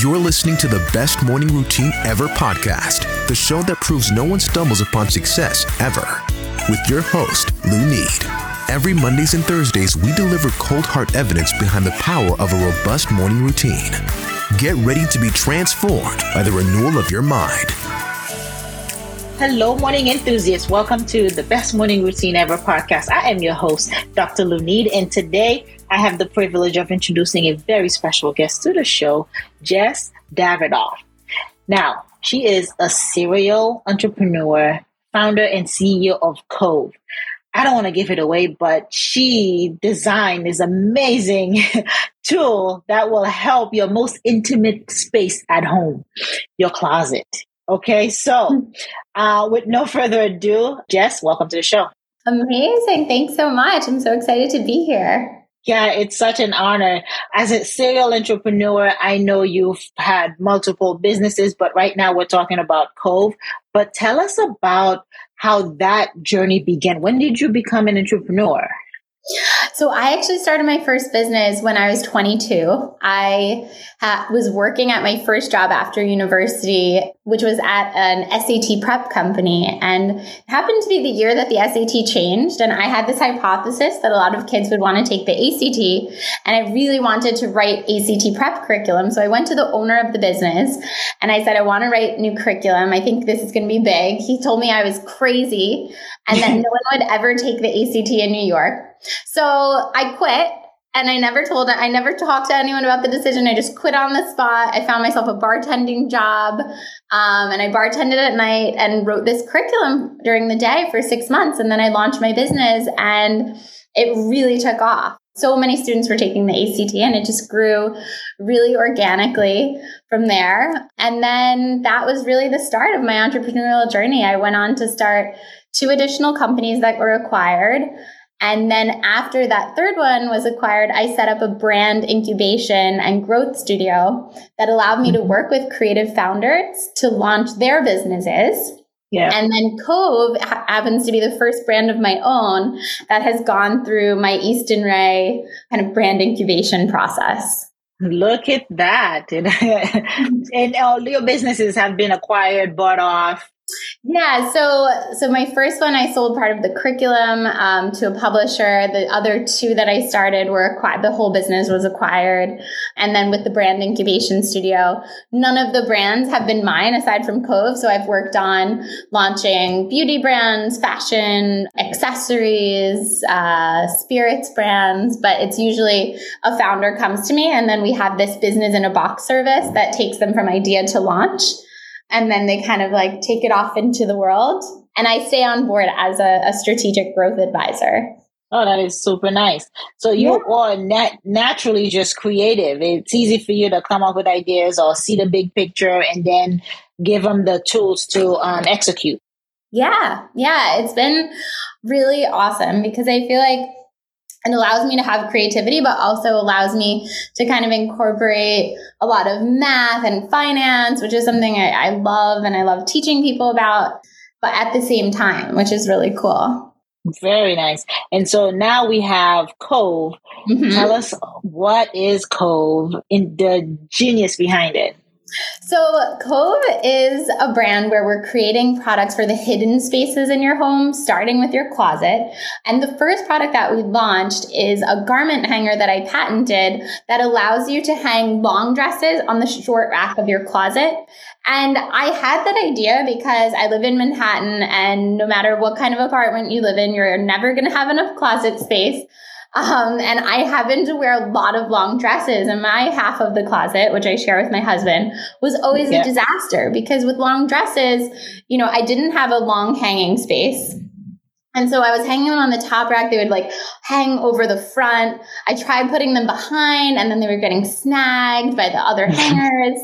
You're listening to the Best Morning Routine Ever podcast, the show that proves no one stumbles upon success ever. With your host, Lou Need. Every Mondays and Thursdays, we deliver cold hard evidence behind the power of a robust morning routine. Get ready to be transformed by the renewal of your mind. Hello, morning enthusiasts. Welcome to the Best Morning Routine Ever podcast. I am your host, Dr. Lou Need, and today I have the privilege of introducing a very special guest to the show, Jess Davidoff. Now, she is a serial entrepreneur, founder, and CEO of Cove. I don't want to give it away, but she designed this amazing tool that will help your most intimate space at home, your closet. Okay, so uh, with no further ado, Jess, welcome to the show. Amazing. Thanks so much. I'm so excited to be here. Yeah, it's such an honor. As a serial entrepreneur, I know you've had multiple businesses, but right now we're talking about Cove. But tell us about how that journey began. When did you become an entrepreneur? So I actually started my first business when I was 22. I ha- was working at my first job after university, which was at an SAT prep company. And it happened to be the year that the SAT changed. And I had this hypothesis that a lot of kids would want to take the ACT. And I really wanted to write ACT prep curriculum. So I went to the owner of the business and I said, I want to write new curriculum. I think this is going to be big. He told me I was crazy and that no one would ever take the ACT in New York. So I quit and I never told I never talked to anyone about the decision. I just quit on the spot. I found myself a bartending job, um, and I bartended at night and wrote this curriculum during the day for six months. And then I launched my business, and it really took off. So many students were taking the ACT, and it just grew really organically from there. And then that was really the start of my entrepreneurial journey. I went on to start two additional companies that were acquired. And then after that third one was acquired, I set up a brand incubation and growth studio that allowed me to mm-hmm. work with creative founders to launch their businesses. Yeah. And then Cove ha- happens to be the first brand of my own that has gone through my Easton Rae kind of brand incubation process. Look at that. And all your businesses have been acquired, bought off, yeah, so so my first one I sold part of the curriculum um, to a publisher. The other two that I started were acquired. The whole business was acquired, and then with the brand incubation studio, none of the brands have been mine aside from Cove. So I've worked on launching beauty brands, fashion, accessories, uh, spirits brands, but it's usually a founder comes to me, and then we have this business in a box service that takes them from idea to launch and then they kind of like take it off into the world. And I stay on board as a, a strategic growth advisor. Oh, that is super nice. So you're yeah. all nat- naturally just creative. It's easy for you to come up with ideas or see the big picture and then give them the tools to um, execute. Yeah, yeah, it's been really awesome because I feel like it allows me to have creativity, but also allows me to kind of incorporate a lot of math and finance, which is something I, I love and I love teaching people about, but at the same time, which is really cool. Very nice. And so now we have Cove. Mm-hmm. Tell us what is Cove and the genius behind it. So, Cove is a brand where we're creating products for the hidden spaces in your home, starting with your closet. And the first product that we launched is a garment hanger that I patented that allows you to hang long dresses on the short rack of your closet. And I had that idea because I live in Manhattan, and no matter what kind of apartment you live in, you're never going to have enough closet space. Um, and I happen to wear a lot of long dresses, and my half of the closet, which I share with my husband, was always yeah. a disaster because with long dresses, you know, I didn't have a long hanging space. And so I was hanging them on the top rack. They would like hang over the front. I tried putting them behind and then they were getting snagged by the other hangers.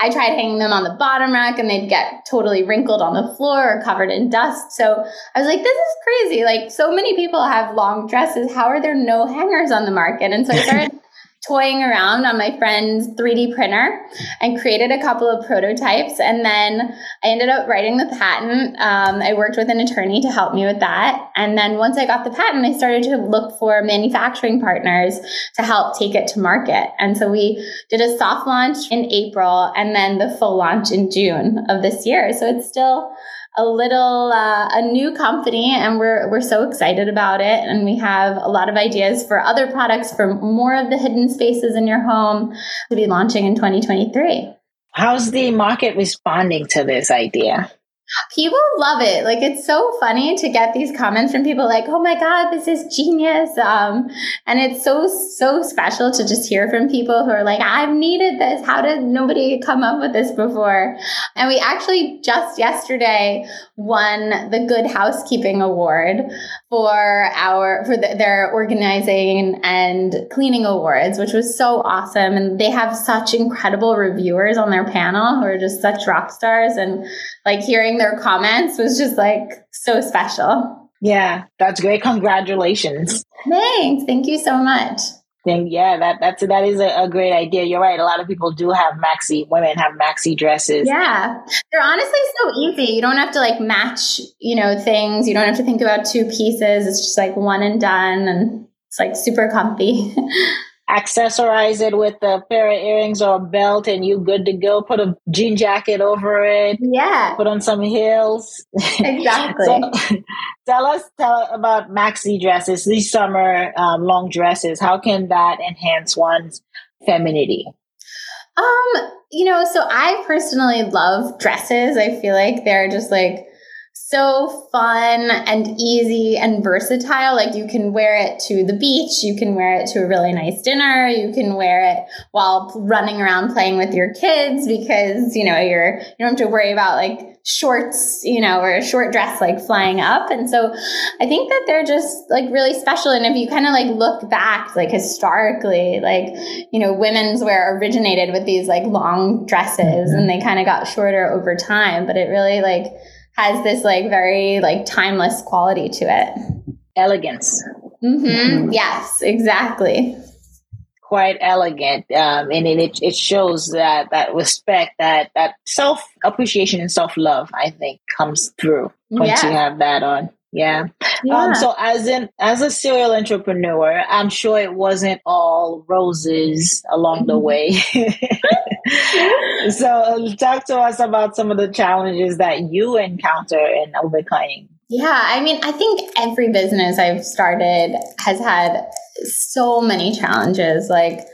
I tried hanging them on the bottom rack and they'd get totally wrinkled on the floor or covered in dust. So I was like, this is crazy. Like so many people have long dresses. How are there no hangers on the market? And so I started toying around on my friend's 3D printer and created a couple of prototypes. And then I ended up writing the patent. Um, I worked with an attorney to help me with that. And then once I got the patent, I started to look for manufacturing partners to help take it to market. And so we did a soft launch in April and then the full launch in June of this year. So it's still a little uh, a new company and we're we're so excited about it. And we have a lot of ideas for other products for more of the hidden spaces in your home to be launching in 2023 how's the market responding to this idea People love it. Like it's so funny to get these comments from people like, "Oh my god, this is genius." Um, and it's so so special to just hear from people who are like, "I've needed this. How did nobody come up with this before?" And we actually just yesterday won the Good Housekeeping Award for our for the, their organizing and cleaning awards, which was so awesome. And they have such incredible reviewers on their panel who are just such rock stars and like hearing their comments was just like so special. Yeah, that's great. Congratulations. Thanks. Thank you so much. Then yeah, that that's that is a, a, great idea. You're right. A lot of people do have maxi. Women have maxi dresses. Yeah, they're honestly so easy. You don't have to like match, you know, things. You don't have to think about two pieces. It's just like one and done, and it's like super comfy. accessorize it with a pair of earrings or a belt and you good to go. Put a jean jacket over it. Yeah. Put on some heels. Exactly. so, tell us tell about maxi dresses, these summer um, long dresses. How can that enhance one's femininity? Um, you know, so I personally love dresses. I feel like they're just like so fun and easy and versatile. Like you can wear it to the beach, you can wear it to a really nice dinner, you can wear it while running around playing with your kids because, you know, you're you don't have to worry about like shorts, you know, or a short dress like flying up. And so I think that they're just like really special. And if you kind of like look back, like historically, like, you know, women's wear originated with these like long dresses mm-hmm. and they kind of got shorter over time, but it really like has this like very like timeless quality to it. Elegance. Mm-hmm. Mm-hmm. Yes, exactly. Quite elegant, um, and it it shows that that respect, that that self appreciation and self love, I think, comes through once yeah. you have that on. Yeah. yeah. Um, so as an as a serial entrepreneur, I'm sure it wasn't all roses along the mm-hmm. way. so talk to us about some of the challenges that you encounter in overcoming. Yeah, I mean, I think every business I've started has had so many challenges. Like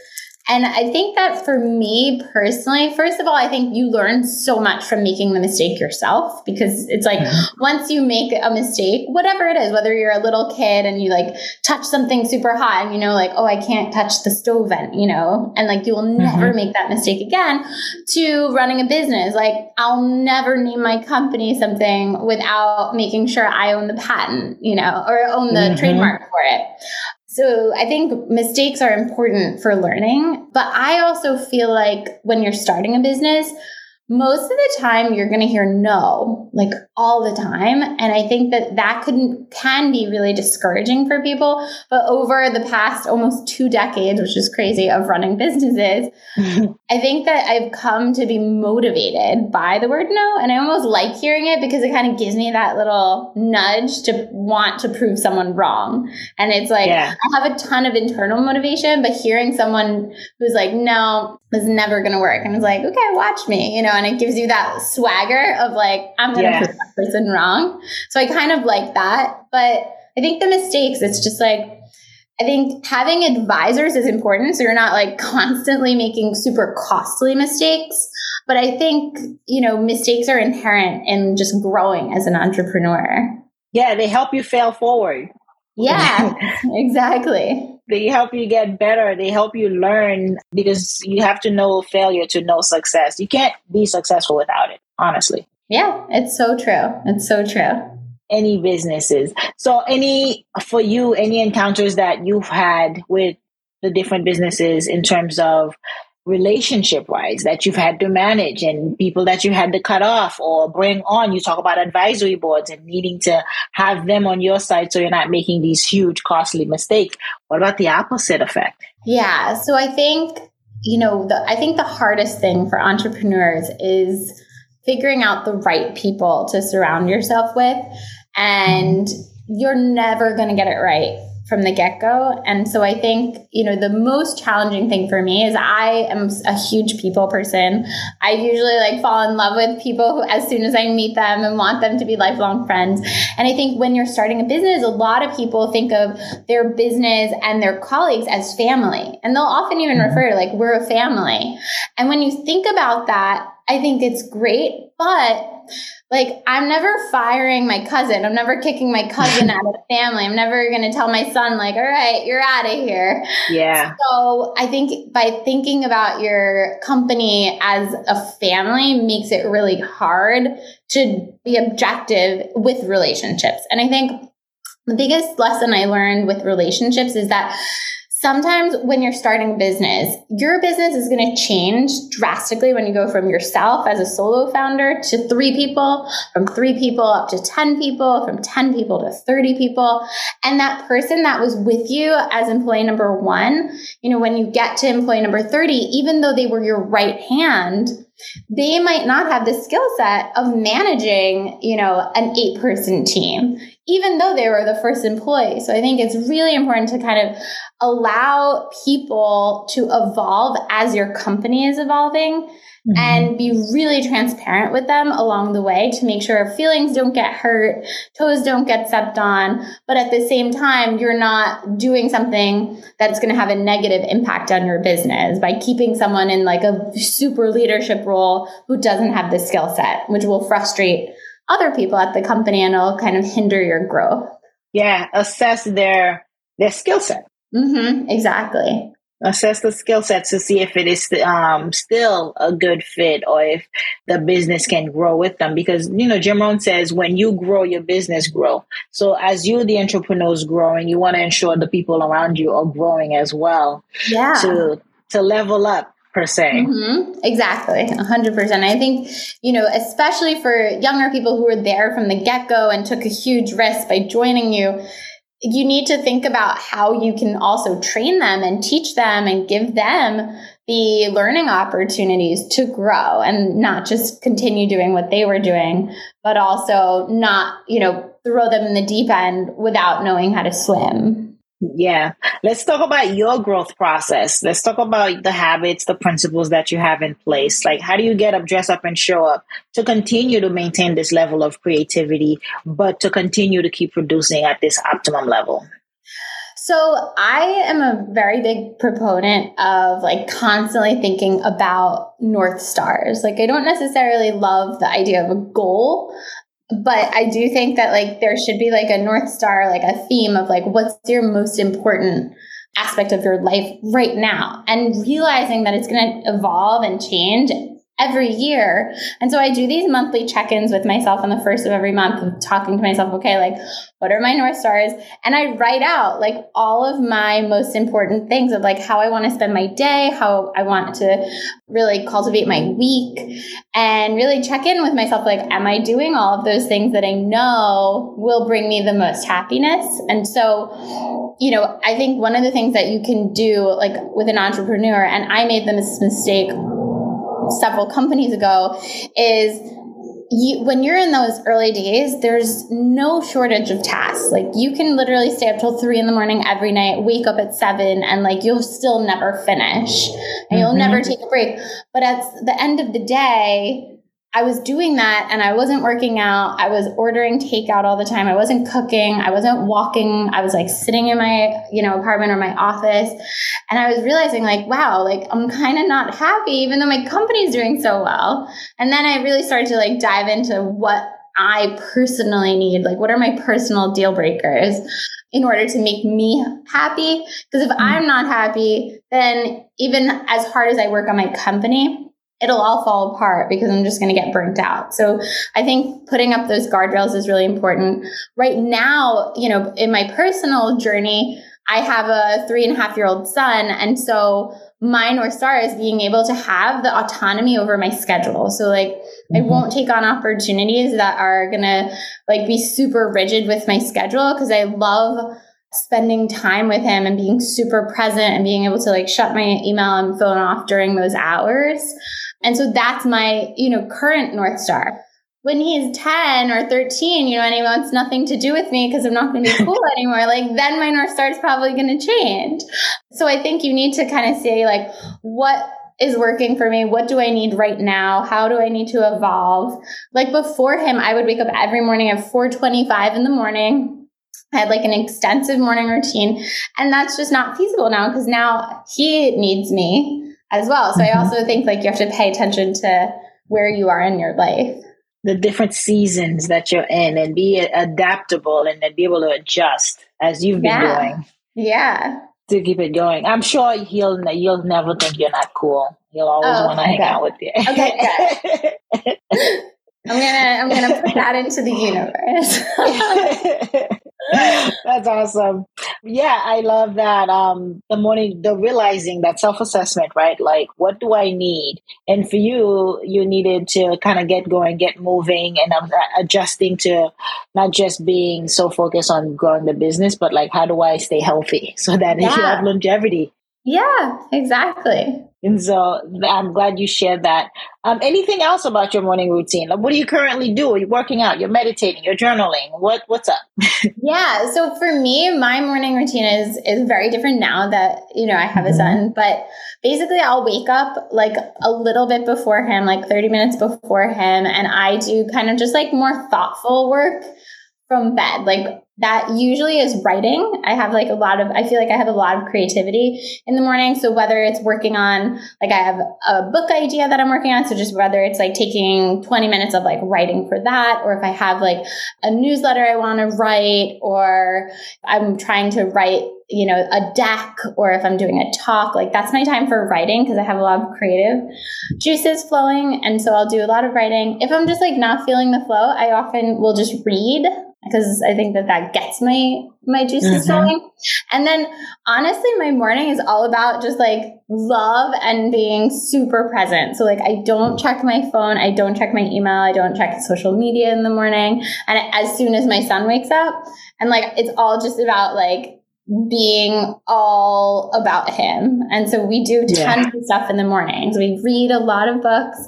and I think that for me personally, first of all, I think you learn so much from making the mistake yourself because it's like mm-hmm. once you make a mistake, whatever it is, whether you're a little kid and you like touch something super hot and you know, like, oh, I can't touch the stove vent, you know, and like you will never mm-hmm. make that mistake again to running a business. Like, I'll never name my company something without making sure I own the patent, you know, or own the mm-hmm. trademark for it. So I think mistakes are important for learning, but I also feel like when you're starting a business, most of the time you're going to hear no like all the time. And i think that that could can be really discouraging for people. But over the past almost two decades which is crazy of running businesses i think that i've come to be motivated by the word no. And i almost like hearing it because it kind of gives me that little nudge to want to prove someone wrong. And it's like yeah. i have a ton of internal motivation but hearing someone who's like no is never going to work. And it's like okay watch me you know and it gives you that swagger of like, I'm going to yeah. prove person wrong. So I kind of like that. But I think the mistakes, it's just like, I think having advisors is important. So you're not like constantly making super costly mistakes. But I think, you know, mistakes are inherent in just growing as an entrepreneur. Yeah, they help you fail forward. Yeah, exactly. They help you get better. They help you learn because you have to know failure to know success. You can't be successful without it, honestly. Yeah, it's so true. It's so true. Any businesses. So, any, for you, any encounters that you've had with the different businesses in terms of relationship wise that you've had to manage and people that you had to cut off or bring on. You talk about advisory boards and needing to have them on your side so you're not making these huge costly mistakes. What about the opposite effect? Yeah. So I think, you know, the, I think the hardest thing for entrepreneurs is figuring out the right people to surround yourself with. And you're never going to get it right from the get go. And so I think, you know, the most challenging thing for me is I am a huge people person. I usually like fall in love with people who, as soon as I meet them and want them to be lifelong friends. And I think when you're starting a business, a lot of people think of their business and their colleagues as family. And they'll often even mm-hmm. refer to like, we're a family. And when you think about that, I think it's great, but like I'm never firing my cousin. I'm never kicking my cousin out of the family. I'm never going to tell my son like, "All right, you're out of here." Yeah. So, I think by thinking about your company as a family makes it really hard to be objective with relationships. And I think the biggest lesson I learned with relationships is that Sometimes when you're starting a business, your business is going to change drastically when you go from yourself as a solo founder to three people, from three people up to 10 people, from 10 people to 30 people. And that person that was with you as employee number one, you know, when you get to employee number 30, even though they were your right hand, they might not have the skill set of managing, you know, an eight person team, even though they were the first employee. So I think it's really important to kind of allow people to evolve as your company is evolving mm-hmm. and be really transparent with them along the way to make sure feelings don't get hurt, toes don't get stepped on, but at the same time, you're not doing something that's going to have a negative impact on your business by keeping someone in like a super leadership role who doesn't have the skill set, which will frustrate other people at the company and it'll kind of hinder your growth. Yeah, assess their their skill set. Mm-hmm, exactly assess the skill sets to see if it is um, still a good fit or if the business can grow with them. Because, you know, Jim Rohn says when you grow, your business grow. So as you, the entrepreneurs growing, you want to ensure the people around you are growing as well. Yeah. To, to level up per se. Mm-hmm. Exactly, 100%. I think, you know, especially for younger people who were there from the get go and took a huge risk by joining you, you need to think about how you can also train them and teach them and give them the learning opportunities to grow and not just continue doing what they were doing, but also not, you know, throw them in the deep end without knowing how to swim. Yeah. Let's talk about your growth process. Let's talk about the habits, the principles that you have in place. Like, how do you get up, dress up, and show up to continue to maintain this level of creativity, but to continue to keep producing at this optimum level? So, I am a very big proponent of like constantly thinking about North Stars. Like, I don't necessarily love the idea of a goal but I do think that like there should be like a north star, like a theme of like what's your most important aspect of your life right now, and realizing that it's going to evolve and change every year. And so I do these monthly check-ins with myself on the first of every month talking to myself, okay, like what are my North Stars? And I write out like all of my most important things of like how I want to spend my day, how I want to really cultivate my week and really check in with myself. Like, am I doing all of those things that I know will bring me the most happiness? And so, you know, I think one of the things that you can do like with an entrepreneur, and I made this mistake several companies ago is you, when you're in those early days, there's no shortage of tasks. Like you can literally stay up till three in the morning every night, wake up at seven, and like you'll still never finish and you'll mm-hmm. never take a break. But at the end of the day, I was doing that and I wasn't working out. I was ordering takeout all the time. I wasn't cooking. I wasn't walking. I was like sitting in my, you know, apartment or my office. And I was realizing like, wow, like I'm kind of not happy even though my company's doing so well. And then I really started to like dive into what I personally need. Like what are my personal deal breakers? in order to make me happy. Because if mm-hmm. I'm not happy, then even as hard as I work on my company, it'll all fall apart because I'm just going to get burnt out. So I think putting up those guardrails is really important. Right now, you know, in my personal journey, I have a three and a half year old son. And so my North Star is being able to have the autonomy over my schedule. So like mm-hmm. I won't take on opportunities that are gonna like be super rigid with my schedule because I love spending time with him and being super present and being able to like shut my email and phone off during those hours. And so that's my, you know, current North Star. When he's 10 or 13, you know, and he wants nothing to do with me because I'm not going to be cool anymore, like then my North Star is probably going to change. So I think you need to kind of say, like, what is working for me? What do I need right now? How do I need to evolve? Like before him, I would wake up every morning at 425 in the morning I had like an extensive morning routine. And that's just not feasible now because now he needs me as well. So mm-hmm. I also think like you have to pay attention to where you are in your life. The different seasons that you're in and be adaptable and then be able to adjust as you've been yeah. doing. Yeah. To keep it going. I'm sure he'll he'll never think you're not cool. He'll always oh, want to hang out with you. Okay. I'm gonna I'm gonna put that into the universe. That's awesome. Yeah, I love that. Um, the morning, the realizing that self assessment, right? Like, what do I need? And for you, you needed to kind of get going, get moving, and um, adjusting to not just being so focused on growing the business, but like, how do I stay healthy so that yeah. you have longevity? Yeah, exactly. And so I'm glad you shared that. Um, anything else about your morning routine? Like, what do you currently do? Are you working out? You're meditating? You're journaling? What What's up? yeah. So for me, my morning routine is is very different now that you know I have a son. Mm-hmm. But basically, I'll wake up like a little bit before him, like 30 minutes before him, and I do kind of just like more thoughtful work from bed. Like that usually is writing. I have like a lot of, I feel like I have a lot of creativity in the morning. So whether it's working on, like I have a book idea that I'm working on. So just whether it's like taking 20 minutes of like writing for that, or if I have like a newsletter I want to write, or I'm trying to write, you know, a deck, or if I'm doing a talk, like that's my time for writing because I have a lot of creative juices flowing. And so I'll do a lot of writing. If I'm just like not feeling the flow, I often will just read because I think that that gets my my juices mm-hmm. going. And then honestly, my morning is all about just like love and being super present. So like I don't check my phone, I don't check my email, I don't check social media in the morning. And as soon as my son wakes up, and like it's all just about like being all about him. And so we do tons yeah. of stuff in the mornings. We read a lot of books,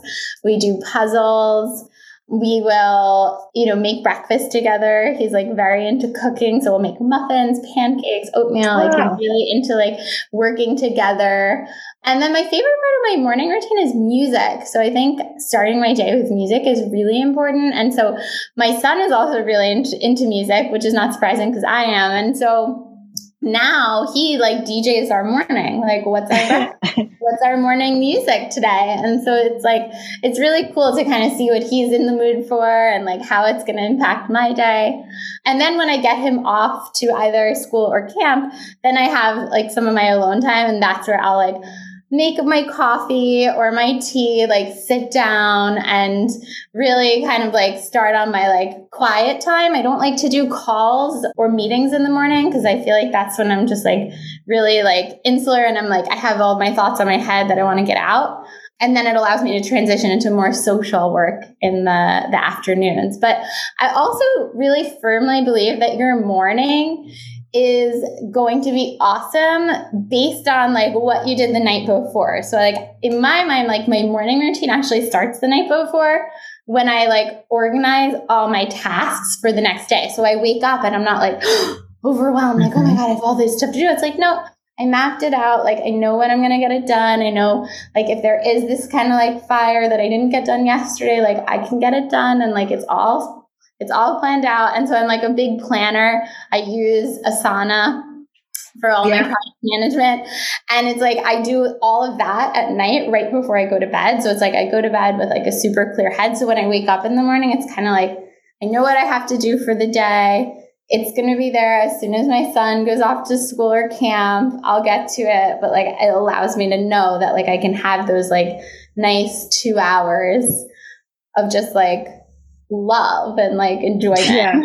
we do puzzles we will, you know, make breakfast together. He's like very into cooking. So we'll make muffins, pancakes, oatmeal. Wow. Like really into like working together. And then my favorite part of my morning routine is music. So I think starting my day with music is really important. And so my son is also really into, into music, which is not surprising because I am. And so now he like DJs our morning. Like, what's our what's our morning music today? And so it's like it's really cool to kind of see what he's in the mood for and like how it's going to impact my day. And then when I get him off to either school or camp, then I have like some of my alone time, and that's where I'll like make my coffee or my tea, like sit down and really kind of like start on my like quiet time. I don't like to do calls or meetings in the morning because I feel like that's when I'm just like really like insular and I'm like, I have all my thoughts on my head that I want to get out. And then it allows me to transition into more social work in the, the afternoons. But I also really firmly believe that your morning is going to be awesome based on like what you did the night before. So like in my mind, like my morning routine actually starts the night before when I like organize all my tasks for the next day. So I wake up and I'm not like overwhelmed, like, oh my mm-hmm. God, I have all this stuff to do. It's like, no, I mapped it out. Like I know when I'm gonna get it done. I know like if there is this kind of like fire that I didn't get done yesterday, like I can get it done and like it's all it's all planned out. And so I'm like a big planner. I use Asana for all yeah. my project management. And it's like I do all of that at night right before I go to bed. So it's like I go to bed with like a super clear head. So when I wake up in the morning, it's kind of like I know what I have to do for the day. It's going to be there as soon as my son goes off to school or camp. I'll get to it. But like it allows me to know that like I can have those like nice two hours of just like love and like enjoyment. Yeah.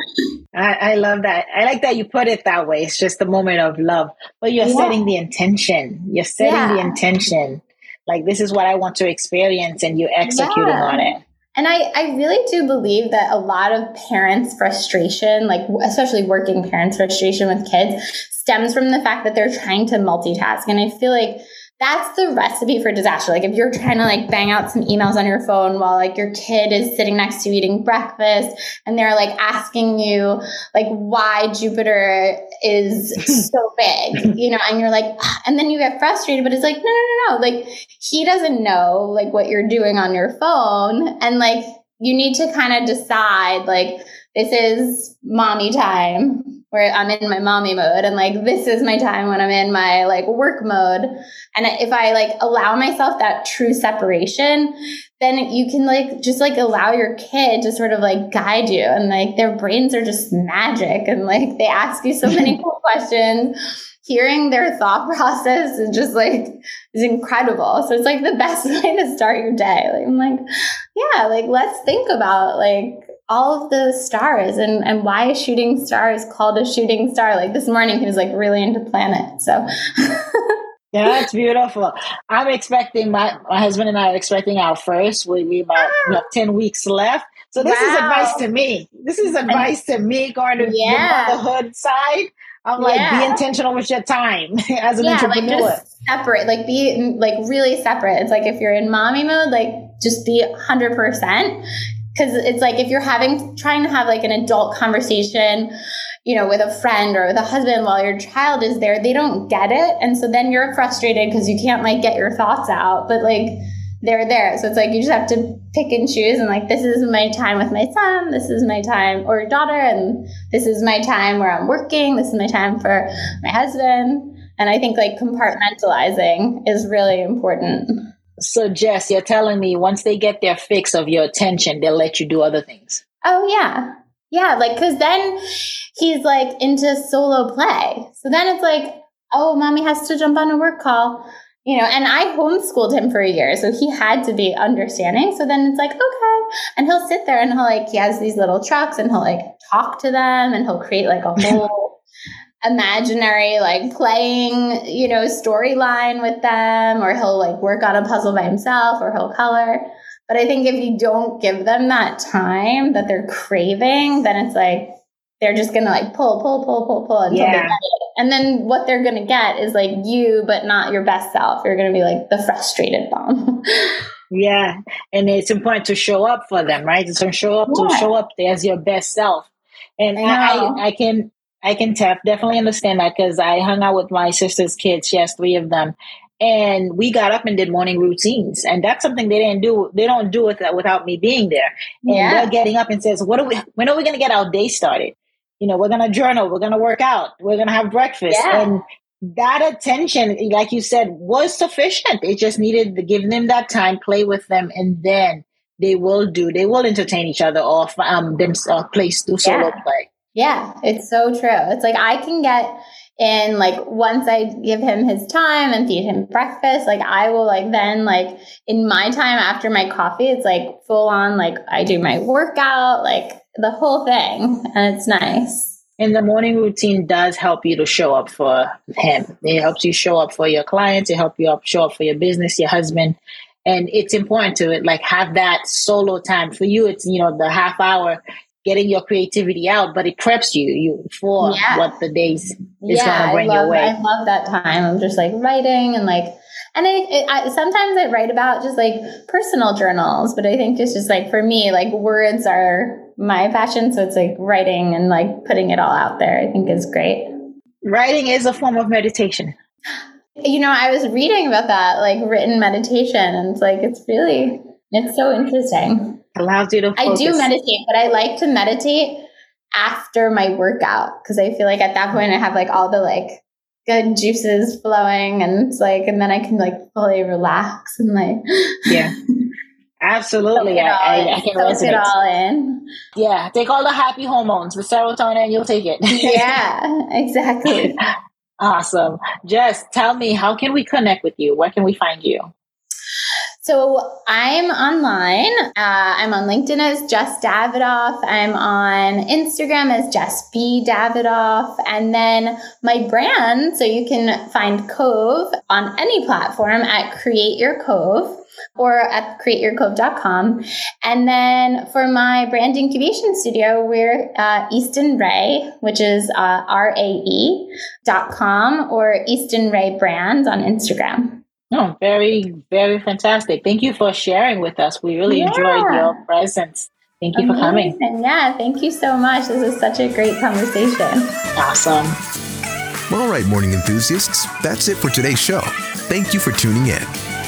I, I, love that. I like that you put it that way. It's just a moment of love, but you're yeah. setting the intention. You're setting yeah. the intention. Like, this is what I want to experience, and you're executing yeah. on it. And I, I really do believe that a lot of parents' frustration, like especially working parents' frustration with kids, stems from the fact that they're trying to multitask. And I feel like that's the recipe for disaster. Like if you're trying to like bang out some emails on your phone while like your kid is sitting next to you eating breakfast and they're like asking you like why Jupiter is so big, you know, and you're like, and then you get frustrated, but it's like, no, no, no, no. Like he doesn't know like what you're doing on your phone. And like you need to kind of decide like this is mommy time where I'm in my mommy mode and like this is my time when I'm in my like work mode. And if I like allow myself that true separation, then you can like just like allow your kid to sort of like guide you and like their brains are just magic and like they ask you so many cool questions. Hearing their thought process is just like is incredible. So it's like the best way to start your day. Like I'm like, yeah, like let's think about like all of the stars and, and why a shooting star is called a shooting star. Like this morning, he was like really into planets. So. yeah, that's beautiful. I'm expecting my, my husband and I are expecting our first. We we about ah. 10 weeks left. So this wow. is advice to me. This is advice to me going to yeah. the motherhood side. I'm like, yeah. be intentional with your time as an yeah, entrepreneur. Like just separate, like be like really separate. It's like if you're in mommy mode, like just be 100% because it's like if you're having trying to have like an adult conversation you know with a friend or with a husband while your child is there they don't get it. And so then you're frustrated because you can't like get your thoughts out but like they're there. So it's like you just have to pick and choose and like this is my time with my son this is my time or daughter and this is my time where i'm working this is my time for my husband. And i think like compartmentalizing is really important so, Jess, you're telling me once they get their fix of your attention, they'll let you do other things. Oh, yeah. Yeah. Like, cause then he's like into solo play. So then it's like, oh, mommy has to jump on a work call, you know, and I homeschooled him for a year. So he had to be understanding. So then it's like, okay. And he'll sit there and he'll like, he has these little trucks and he'll like talk to them and he'll create like a whole imaginary like playing you know storyline with them or he'll like work on a puzzle by himself or he'll color. But i think if you don't give them that time that they're craving then it's like they're just gonna like pull pull pull pull pull until yeah. they get it. And then what they're gonna get is like you but not your best self. You're gonna be like the frustrated mom yeah. And it's important to show up for them right? So show up yeah. to show up as your best self. And I, I, I, can I can tap definitely understand that because I hung out with my sister's kids. She has three of them, and we got up and did morning routines, and that's something they didn't do. They don't do it without me being there. And yeah. they're getting up and says, "What are we? When are we going to get our day started? You know, we're going to journal. We're going to work out. We're going to have breakfast." Yeah. And that attention, like you said, was sufficient. It just needed to give them that time, play with them, and then they will do. They will entertain each other off um, them uh, place do solo yeah. play. Yeah, it's so true. It's like I can get in like once I give him his time and feed him breakfast, like I will like then like in my time after my coffee, it's like full on like I do my workout, like the whole thing. And it's nice. And the morning routine does help you to show up for him. It helps you show up for your clients. It helps you up show up for your business, your husband. And it's important to it like have that solo time for you. It's, you know, the half hour getting your creativity out, but it preps you you for yeah. what the days is yeah, going to bring I love, your way. I love that time. I'm just like writing and like, and I, it, I, sometimes I write about just like personal journals, but I think it's just like for me, like words are my passion. So it's like writing and like putting it all out there. I think is great. Writing is a form of meditation. You know, I was reading about that, like written meditation, and it's like it's really it's so interesting. Allows you to focus. I do meditate, but I like to meditate after my workout because I feel like at that point I have like all the like good juices flowing and it's like and then I can like fully relax and like yeah. Absolutely. I, I, I, can resonate. it all in. Yeah. Take all the happy hormones the serotonin you'll take it. Yeah exactly. Awesome. Jess tell me how can we connect with you? Where can we find you So I'm online. Uh, I'm on LinkedIn as Jess Davidoff. I'm on Instagram as Jess B Davidoff. And then my brand, so you can find Cove on any platform at Create Your Cove or at createyourcove.com. And then for my brand incubation studio, we're uh, Easton Rae, which is uh, R A E dot com or Easton Rae Brands on Instagram. Oh, very, very fantastic. Thank you for sharing with us. We really yeah. enjoyed your presence. Thank you Amazing. for coming. Yeah, thank you so much. This is such a great conversation. Awesome. Well, All right, morning enthusiasts, that's it for today's show. Thank you for tuning in.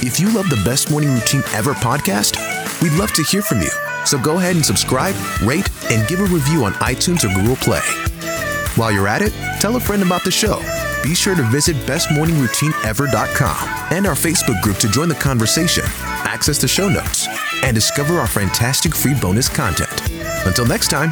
If you love the Best Morning Routine Ever podcast, we'd love to hear from you. So go ahead and subscribe, rate, and give a review on iTunes or Google Play. While you're at it, tell a friend about the show. Be sure to visit bestmorningroutineever.com and our Facebook group to join the conversation, access the show notes, and discover our fantastic free bonus content. Until next time,